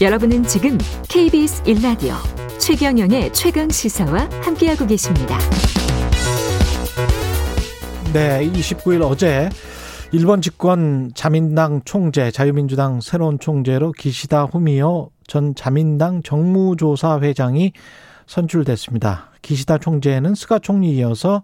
여러분은 지금 KBS 1라디오 최경영의 최강 시사와 함께하고 계십니다. 네, 29일 어제 일본 집권 자민당 총재, 자유민주당 새로운 총재로 기시다 후미오 전 자민당 정무조사 회장이 선출됐습니다. 기시다 총재는 스가 총리 이어서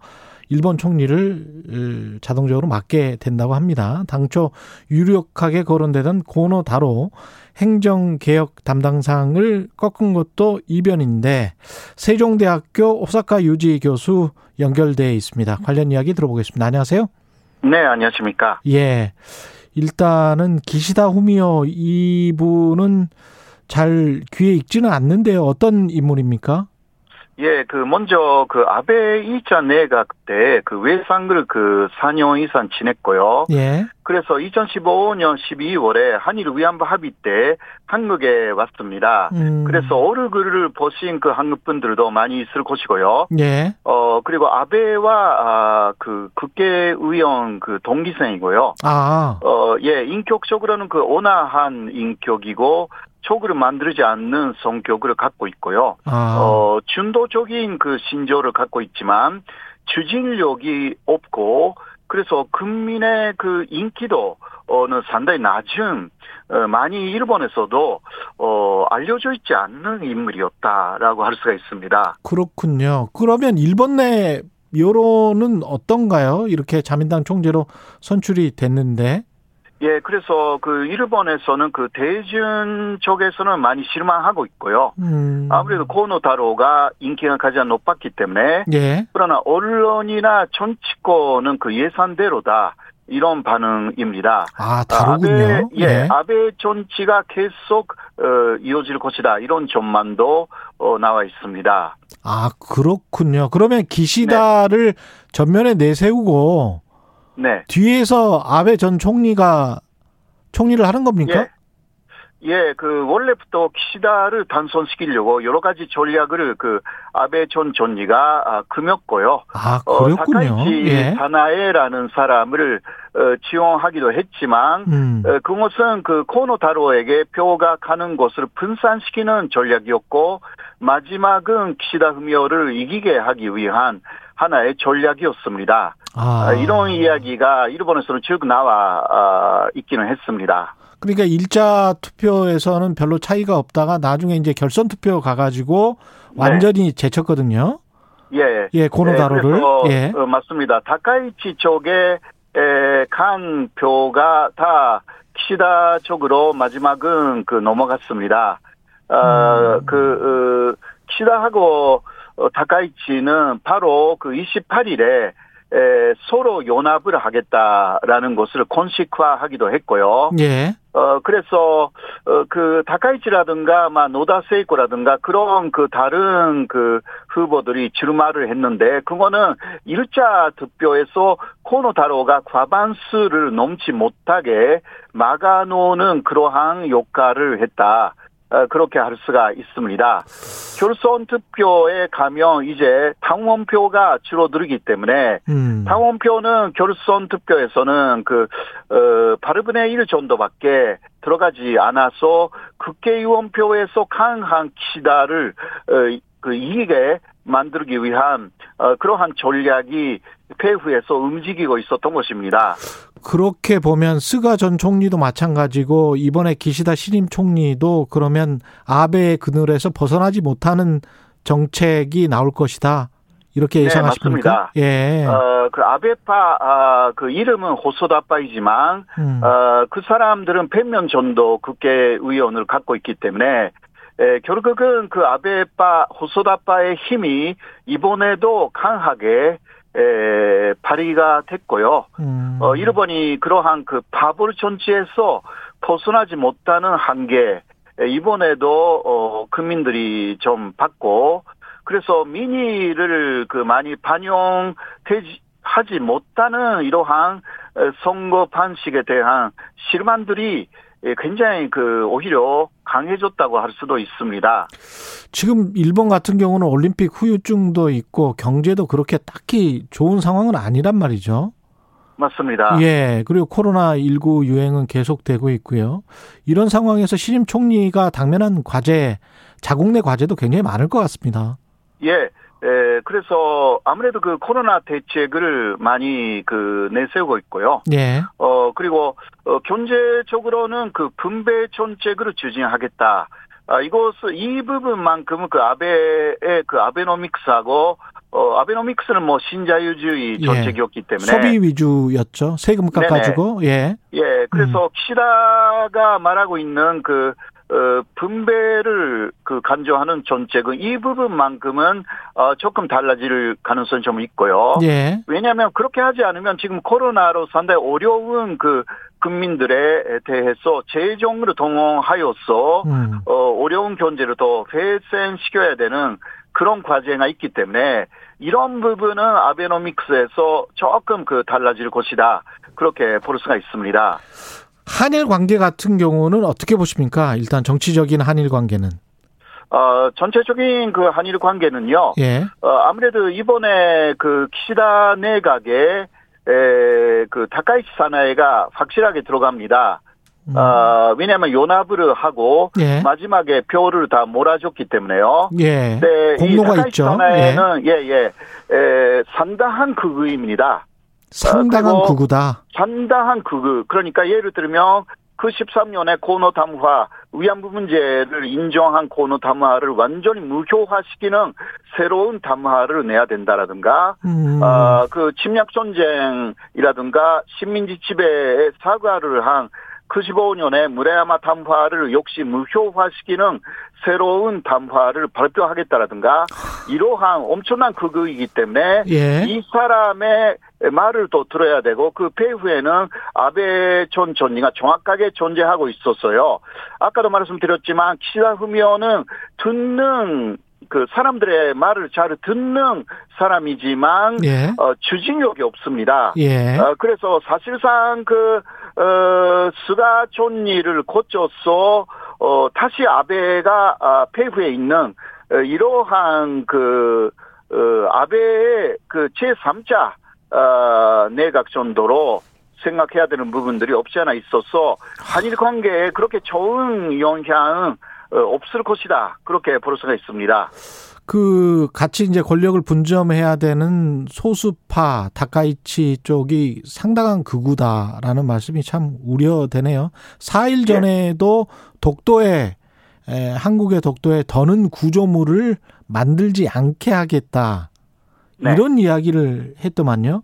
일본 총리를 자동적으로 맡게 된다고 합니다. 당초 유력하게 거론되던 고노 다로 행정개혁 담당상을 꺾은 것도 이변인데 세종대학교 오사카 유지 교수 연결돼 있습니다. 관련 이야기 들어보겠습니다. 안녕하세요. 네, 안녕하십니까. 예. 일단은 기시다 후미오 이분은 잘 귀에 익지는 않는데요. 어떤 인물입니까? 예, 그 먼저 그 아베 이자 내각 때 그 외상을 그 4년 이상 지냈고요. 예. 그래서 2015년 12월에 한일 위안부 합의 때 한국에 왔습니다. 음. 그래서 얼굴을 보신 그 한국 분들도 많이 있을 것이고요. 예. 어 그리고 아베와 아, 그 국회의원 그 동기생이고요. 아. 어 예, 인격적으로는 그 온화한 인격이고 촉을 만들지 않는 성격을 갖고 있고요. 아. 어, 준도적인 그 신조를 갖고 있지만 추진력이 없고 그래서 국민의 그 인기도 어는 상당히 낮은 어, 많이 일본에서도 어 알려져 있지 않는 인물이었다라고 할 수가 있습니다. 그렇군요. 그러면 일본 내 여론은 어떤가요? 이렇게 자민당 총재로 선출이 됐는데. 예, 그래서 그 일본에서는 그 대중 쪽에서는 많이 실망하고 있고요. 음. 아무래도 코노타로가 인기가 가장 높았기 때문에 예. 그러나 언론이나 정치권은 그 예산대로다 이런 반응입니다. 아, 다르군요. 아베, 예, 예. 아베 정치가 계속 어, 이어질 것이다 이런 전망도 어, 나와 있습니다. 아, 그렇군요. 그러면 기시다를 전면에 내세우고 네. 뒤에서 아베 전 총리가 총리를 하는 겁니까? 예. 예, 그 원래부터 키시다를 단선시키려고 여러 가지 전략을 그 아베 전 총리가 아, 금였고요. 아, 어, 그렇군요. 다카이치 예. 사나에라는 사람을 어, 지원하기도 했지만 음. 어, 그것은 그 코노타로에게 표가 가는 것을 분산시키는 전략이었고 마지막은 키시다 후미오를 이기게 하기 위한 하나의 전략이었습니다. 아. 아, 이런 이야기가 일본에서는 쭉 나와 아, 있기는 했습니다. 그러니까 일자 투표에서는 별로 차이가 없다가 나중에 이제 결선 투표 가가지고 완전히 제쳤거든요. 예, 예, 고노다로를. 네, 예. 어, 맞습니다. 다카이치 쪽에 에, 간 표가 다 키시다 쪽으로 마지막은 그 넘어갔습니다. 어, 음. 그 어, 키시다하고 어, 다카이치는 바로 그 28일에 에, 서로 연합을 하겠다라는 것을 공식화하기도 했고요. 예. 어, 그래서, 어, 그, 다카이치라든가, 막, 노다세이코라든가, 그런 그 다른 그 후보들이 출마를 했는데, 그거는 일자 득표에서 코노타로가 과반수를 넘지 못하게 막아놓는 그러한 역할을 했다. 어, 그렇게 할 수가 있습니다. 결선 투표에 가면 이제 당원표가 줄어들기 때문에 음. 당원표는 결선 투표에서는 그, 어, 8분의 1 정도밖에 들어가지 않아서 국회의원표에서 강한 키시다를, 어, 그 이기게 만들기 위한, 어, 그러한 전략이 폐후에서 움직이고 있었던 것입니다. 그렇게 보면 스가 전 총리도 마찬가지고 이번에 기시다 신임 총리도 그러면 아베의 그늘에서 벗어나지 못하는 정책이 나올 것이다. 이렇게 네, 예상하십니까? 맞습니다. 예. 어, 그 아베파, 아, 그 이름은 호소다파이지만, 음. 어, 그 사람들은 100명 정도 국회의원을 갖고 있기 때문에 에, 결국은 그 아베파 호소다파의 힘이 이번에도 강하게 에, 발휘가 됐고요. 음. 어, 일본이 그러한 그 바볼 정치에서 벗어나지 못하는 한계 에, 이번에도 어, 국민들이 좀 받고 그래서 민의를 그 많이 반영되지 하지 못하는 이러한 어, 선거 방식에 대한 실망들이 예, 굉장히 그 오히려 강해졌다고 할 수도 있습니다. 지금 일본 같은 경우는 올림픽 후유증도 있고 경제도 그렇게 딱히 좋은 상황은 아니란 말이죠. 맞습니다. 예. 그리고 코로나 19 유행은 계속되고 있고요. 이런 상황에서 신임 총리가 당면한 과제, 자국 내 과제도 굉장히 많을 것 같습니다. 예. 에, 그래서 아무래도 그 코로나 대책을 많이 그 내세우고 있고요. 예. 어, 그리고, 어, 경제적으로는 그 분배 정책을 추진하겠다. 아, 이것을, 이 부분만큼은 그 아베의 그 아베노믹스하고, 어, 아베노믹스는 뭐 신자유주의 예. 정책이었기 때문에. 소비 위주였죠. 세금 깎아주고, 예. 예, 그래서 키시다가 말하고 있는 그, 어, 분배를 그 간주하는 정책은 이 부분만큼은 어, 조금 달라질 가능성이 좀 있고요. 예. 왜냐하면 그렇게 하지 않으면 지금 코로나로 상당히 어려운 그 국민들에 대해서 재정으로 동원하여서 음. 어, 어려운 경제를 더 회생시켜야 되는 그런 과제가 있기 때문에 이런 부분은 아베노믹스에서 조금 그 달라질 것이다. 그렇게 볼 수가 있습니다. 한일 관계 같은 경우는 어떻게 보십니까? 일단 정치적인 한일 관계는. 어, 전체적인 그 한일 관계는요. 예. 어, 아무래도 이번에 그 키시다 내각에 에, 그 다카이치 사나이가 확실하게 들어갑니다. 음. 어, 왜냐하면 연합을 하고 예. 마지막에 표를 다 몰아줬기 때문에요. 예. 네, 이 공로가 다카이치 있죠. 예. 사나이는 예예 에, 상당한 극의입니다. 상당한 그리고 구구다. 상당한 극의 그러니까 예를 들면 그 13년에 코너 담화 위안부 문제를 인정한 코너 담화를 완전히 무효화시키는 새로운 담화를 내야 된다라든가 음. 아, 그 침략 전쟁이라든가 식민지 지배에 사과를 한 95년에 무레야마 담화를 역시 무효화시키는 새로운 담화를 발표하겠다라든가 이러한 엄청난 극의이기 때문에 예. 이 사람의 말을 또 들어야 되고 그 배후에는 아베 전 총리가 정확하게 존재하고 있었어요. 아까도 말씀드렸지만 키시다 후미오는 듣는 그 사람들의 말을 잘 듣는 사람이지만 예. 어, 추진력이 없습니다. 예. 어, 그래서 사실상 그, 어, 스가 총리를 거쳐서, 어, 다시 아베가, 아, 폐후에 있는, 어, 이러한 그, 어, 아베의 그 제3자, 어, 내각 정도로 생각해야 되는 부분들이 없지 않아 있어서, 한일 관계에 그렇게 좋은 영향은 어, 없을 것이다. 그렇게 볼 수가 있습니다. 그 같이 이제 권력을 분점해야 되는 소수파 다카이치 쪽이 상당한 극우다라는 말씀이 참 우려되네요. 4일 전에도 독도에 에, 한국의 독도에 더는 구조물을 만들지 않게 하겠다. 네. 이런 이야기를 했더만요.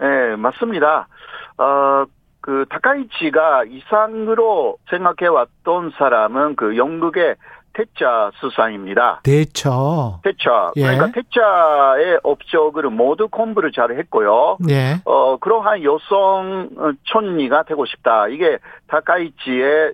네, 맞습니다. 어, 그, 다카이치가 이상으로 생각해 왔던 사람은 그 영국의 태자 수상입니다. 대처. 태자. 예. 그러니까 태자의 업적을 모두 공부를 잘 했고요. 예. 어, 그러한 여성 어, 촌리가 되고 싶다. 이게 다카이치의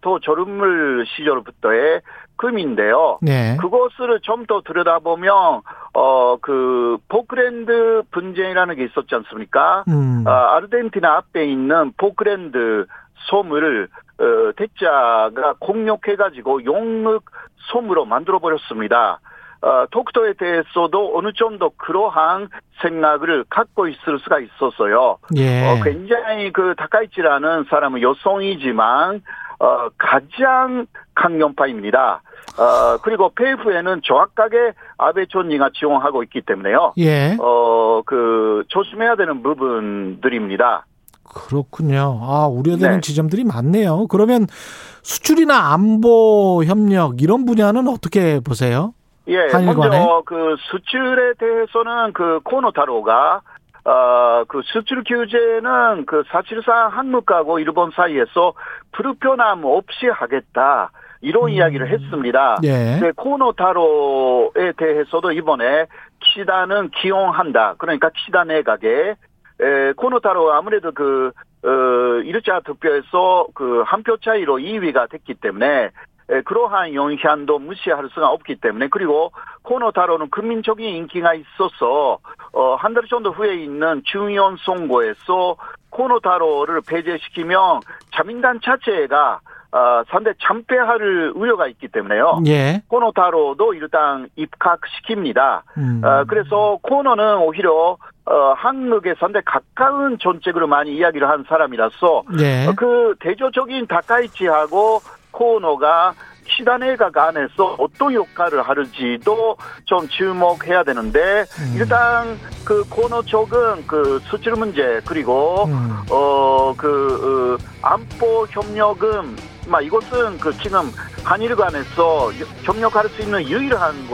또 저른물 시절부터의 꿈인데요. 네. 그것을 좀 더 들여다보면 어 그 포크랜드 분쟁이라는 게 있었지 않습니까? 음. 아, 아르헨티나 앞에 있는 포크랜드 섬을 어, 대처가 공격해가지고 영국 섬으로 만들어 버렸습니다. 어, 독도에 대해서도 어느 정도 그러한 생각을 갖고 있을 수가 있었어요. 예. 어, 굉장히 그 다카이치라는 사람은 여성이지만 어, 가장 강경파입니다. 어, 그리고 페이프에는 정확하게 아베 총리가 지원하고 있기 때문에요. 예. 어, 그, 조심해야 되는 부분들입니다. 그렇군요. 아, 우려되는 네. 지점들이 많네요. 그러면 수출이나 안보 협력 이런 분야는 어떻게 보세요? 예, 한일 간에? 먼저 그 수출에 대해서는 그 코노 타로가 어, 그 수출 규제는 그 사실상 한국하고 일본 사이에서 불편함 없이 하겠다. 이런 이야기를 했습니다. 음. 예. 네, 코노타로에 대해서도 이번에 키다는 기용한다. 그러니까 키다 내각에 에, 코노타로 아무래도 그 어, 1차 투표에서 그 한 표 차이로 2위가 됐기 때문에 에, 그러한 영향도 무시할 수가 없기 때문에 그리고 코노타로는 국민적인 인기가 있어서 어, 한 달 정도 후에 있는 중의원 선거에서 코노타로를 배제시키면 자민당 자체가 어, 상대 참패할 우려가 있기 때문에요. 예. 코노 타로도 일단 입각시킵니다. 음. 어, 그래서 코너는 오히려 어, 한국의 상대 가까운 정책으로 많이 이야기를 한 사람이라서 예. 어, 그 대조적인 다카이치하고 코노가 내각 안에서 어떤 역할을 하는지도 좀 주목해야 되는데 음. 일단 그 코노 쪽은 그 수출 문제 그리고 음. 어그 안보 협력은 막 이것은 그 지금 한일 간에서 협력할 수 있는 유일한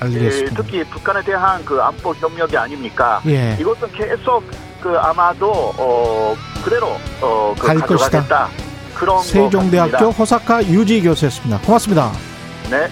알겠습니다. 예, 특히 북한에 대한 그 안보 협력이 아닙니까? 예. 이것은 계속 그 아마도 어 그대로 어그 갈 가져가겠다 그런 것 세종대학교. 호사카 유지 교수였습니다. 고맙습니다. 네.